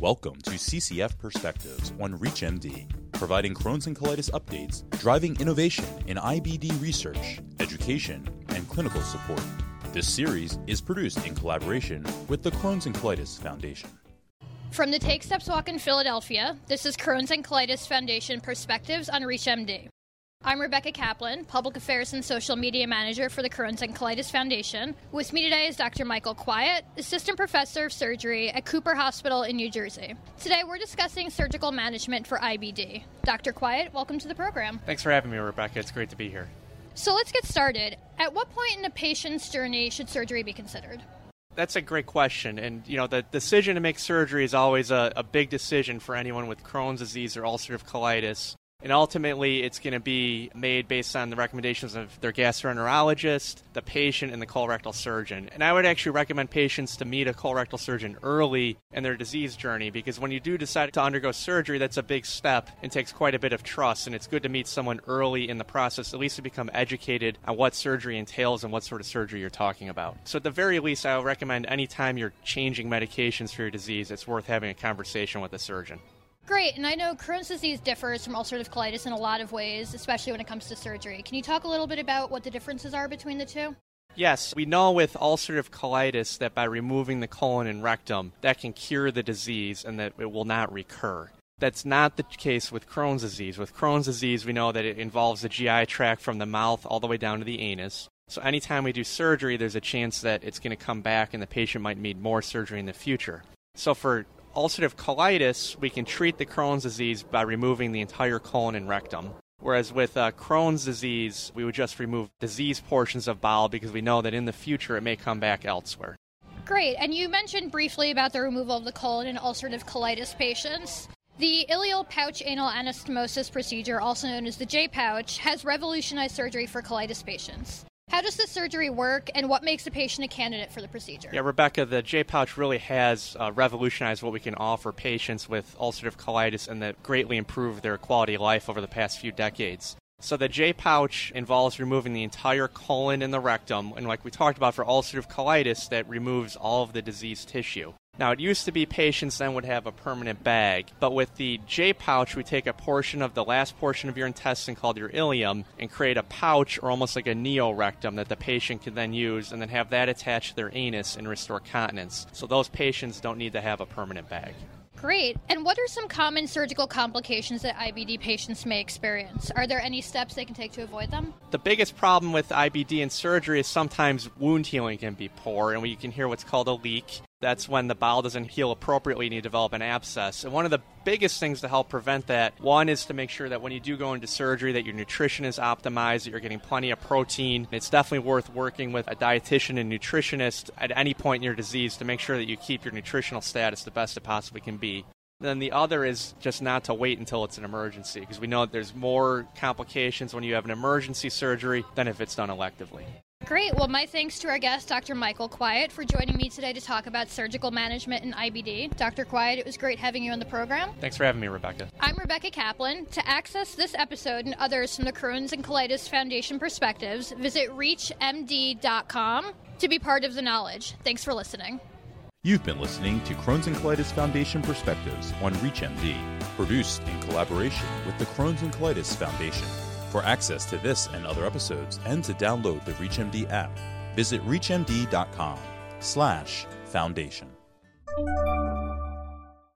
Welcome to CCF Perspectives on ReachMD, providing Crohn's and colitis updates, driving innovation in IBD research, education, and clinical support. This series is produced in collaboration with the Crohn's and Colitis Foundation. From the Take Steps Walk in Philadelphia, this is Crohn's and Colitis Foundation Perspectives on ReachMD. I'm Rebecca Kaplan, Public Affairs and Social Media Manager for the Crohn's and Colitis Foundation. With me today is Dr. Michael Kwiatt, Assistant Professor of Surgery at Cooper Hospital in New Jersey. Today we're discussing surgical management for IBD. Dr. Kwiatt, welcome to the program. Thanks for having me, Rebecca. It's great to be here. So let's get started. At what point in a patient's journey should surgery be considered? That's a great question. And, you know, the decision to make surgery is always a, a big decision for anyone with Crohn's disease or ulcerative colitis. And ultimately, it's going to be made based on the recommendations of their gastroenterologist, the patient, and the colorectal surgeon. And I would actually recommend patients to meet a colorectal surgeon early in their disease journey because when you do decide to undergo surgery, that's a big step and takes quite a bit of trust. And it's good to meet someone early in the process, at least to become educated on what surgery entails and what sort of surgery you're talking about. So, at the very least, I would recommend anytime you're changing medications for your disease, it's worth having a conversation with a surgeon. Great, and I know Crohn's disease differs from ulcerative colitis in a lot of ways, especially when it comes to surgery. Can you talk a little bit about what the differences are between the two? Yes, we know with ulcerative colitis that by removing the colon and rectum, that can cure the disease and that it will not recur. That's not the case with Crohn's disease. With Crohn's disease, we know that it involves the GI tract from the mouth all the way down to the anus. So anytime we do surgery, there's a chance that it's going to come back and the patient might need more surgery in the future. So for ulcerative colitis, we can treat the Crohn's disease by removing the entire colon and rectum. Whereas with uh, Crohn's disease, we would just remove disease portions of bowel because we know that in the future it may come back elsewhere. Great. And you mentioned briefly about the removal of the colon in ulcerative colitis patients. The ileal pouch anal anastomosis procedure, also known as the J pouch, has revolutionized surgery for colitis patients. How does the surgery work, and what makes a patient a candidate for the procedure? Yeah, Rebecca, the J pouch really has uh, revolutionized what we can offer patients with ulcerative colitis and that greatly improved their quality of life over the past few decades. So the J pouch involves removing the entire colon and the rectum, and like we talked about for ulcerative colitis, that removes all of the diseased tissue. Now, it used to be patients then would have a permanent bag, but with the J pouch, we take a portion of the last portion of your intestine called your ileum and create a pouch or almost like a neorectum that the patient can then use and then have that attached to their anus and restore continence. So those patients don't need to have a permanent bag. Great. And what are some common surgical complications that IBD patients may experience? Are there any steps they can take to avoid them? The biggest problem with IBD and surgery is sometimes wound healing can be poor, and we can hear what's called a leak. That's when the bowel doesn't heal appropriately and you develop an abscess. And one of the biggest things to help prevent that, one is to make sure that when you do go into surgery that your nutrition is optimized, that you're getting plenty of protein. It's definitely worth working with a dietitian and nutritionist at any point in your disease to make sure that you keep your nutritional status the best it possibly can be. Then the other is just not to wait until it's an emergency because we know that there's more complications when you have an emergency surgery than if it's done electively. Great. Well, my thanks to our guest, Dr. Michael Kwiatt, for joining me today to talk about surgical management in IBD. Dr. Kwiatt, it was great having you on the program. Thanks for having me, Rebecca. I'm Rebecca Kaplan. To access this episode and others from the Crohn's and Colitis Foundation perspectives, visit reachmd.com to be part of the knowledge. Thanks for listening. You've been listening to Crohn's and Colitis Foundation Perspectives on ReachMD, produced in collaboration with the Crohn's and Colitis Foundation. For access to this and other episodes and to download the ReachMD app, visit reachmd.com slash foundation.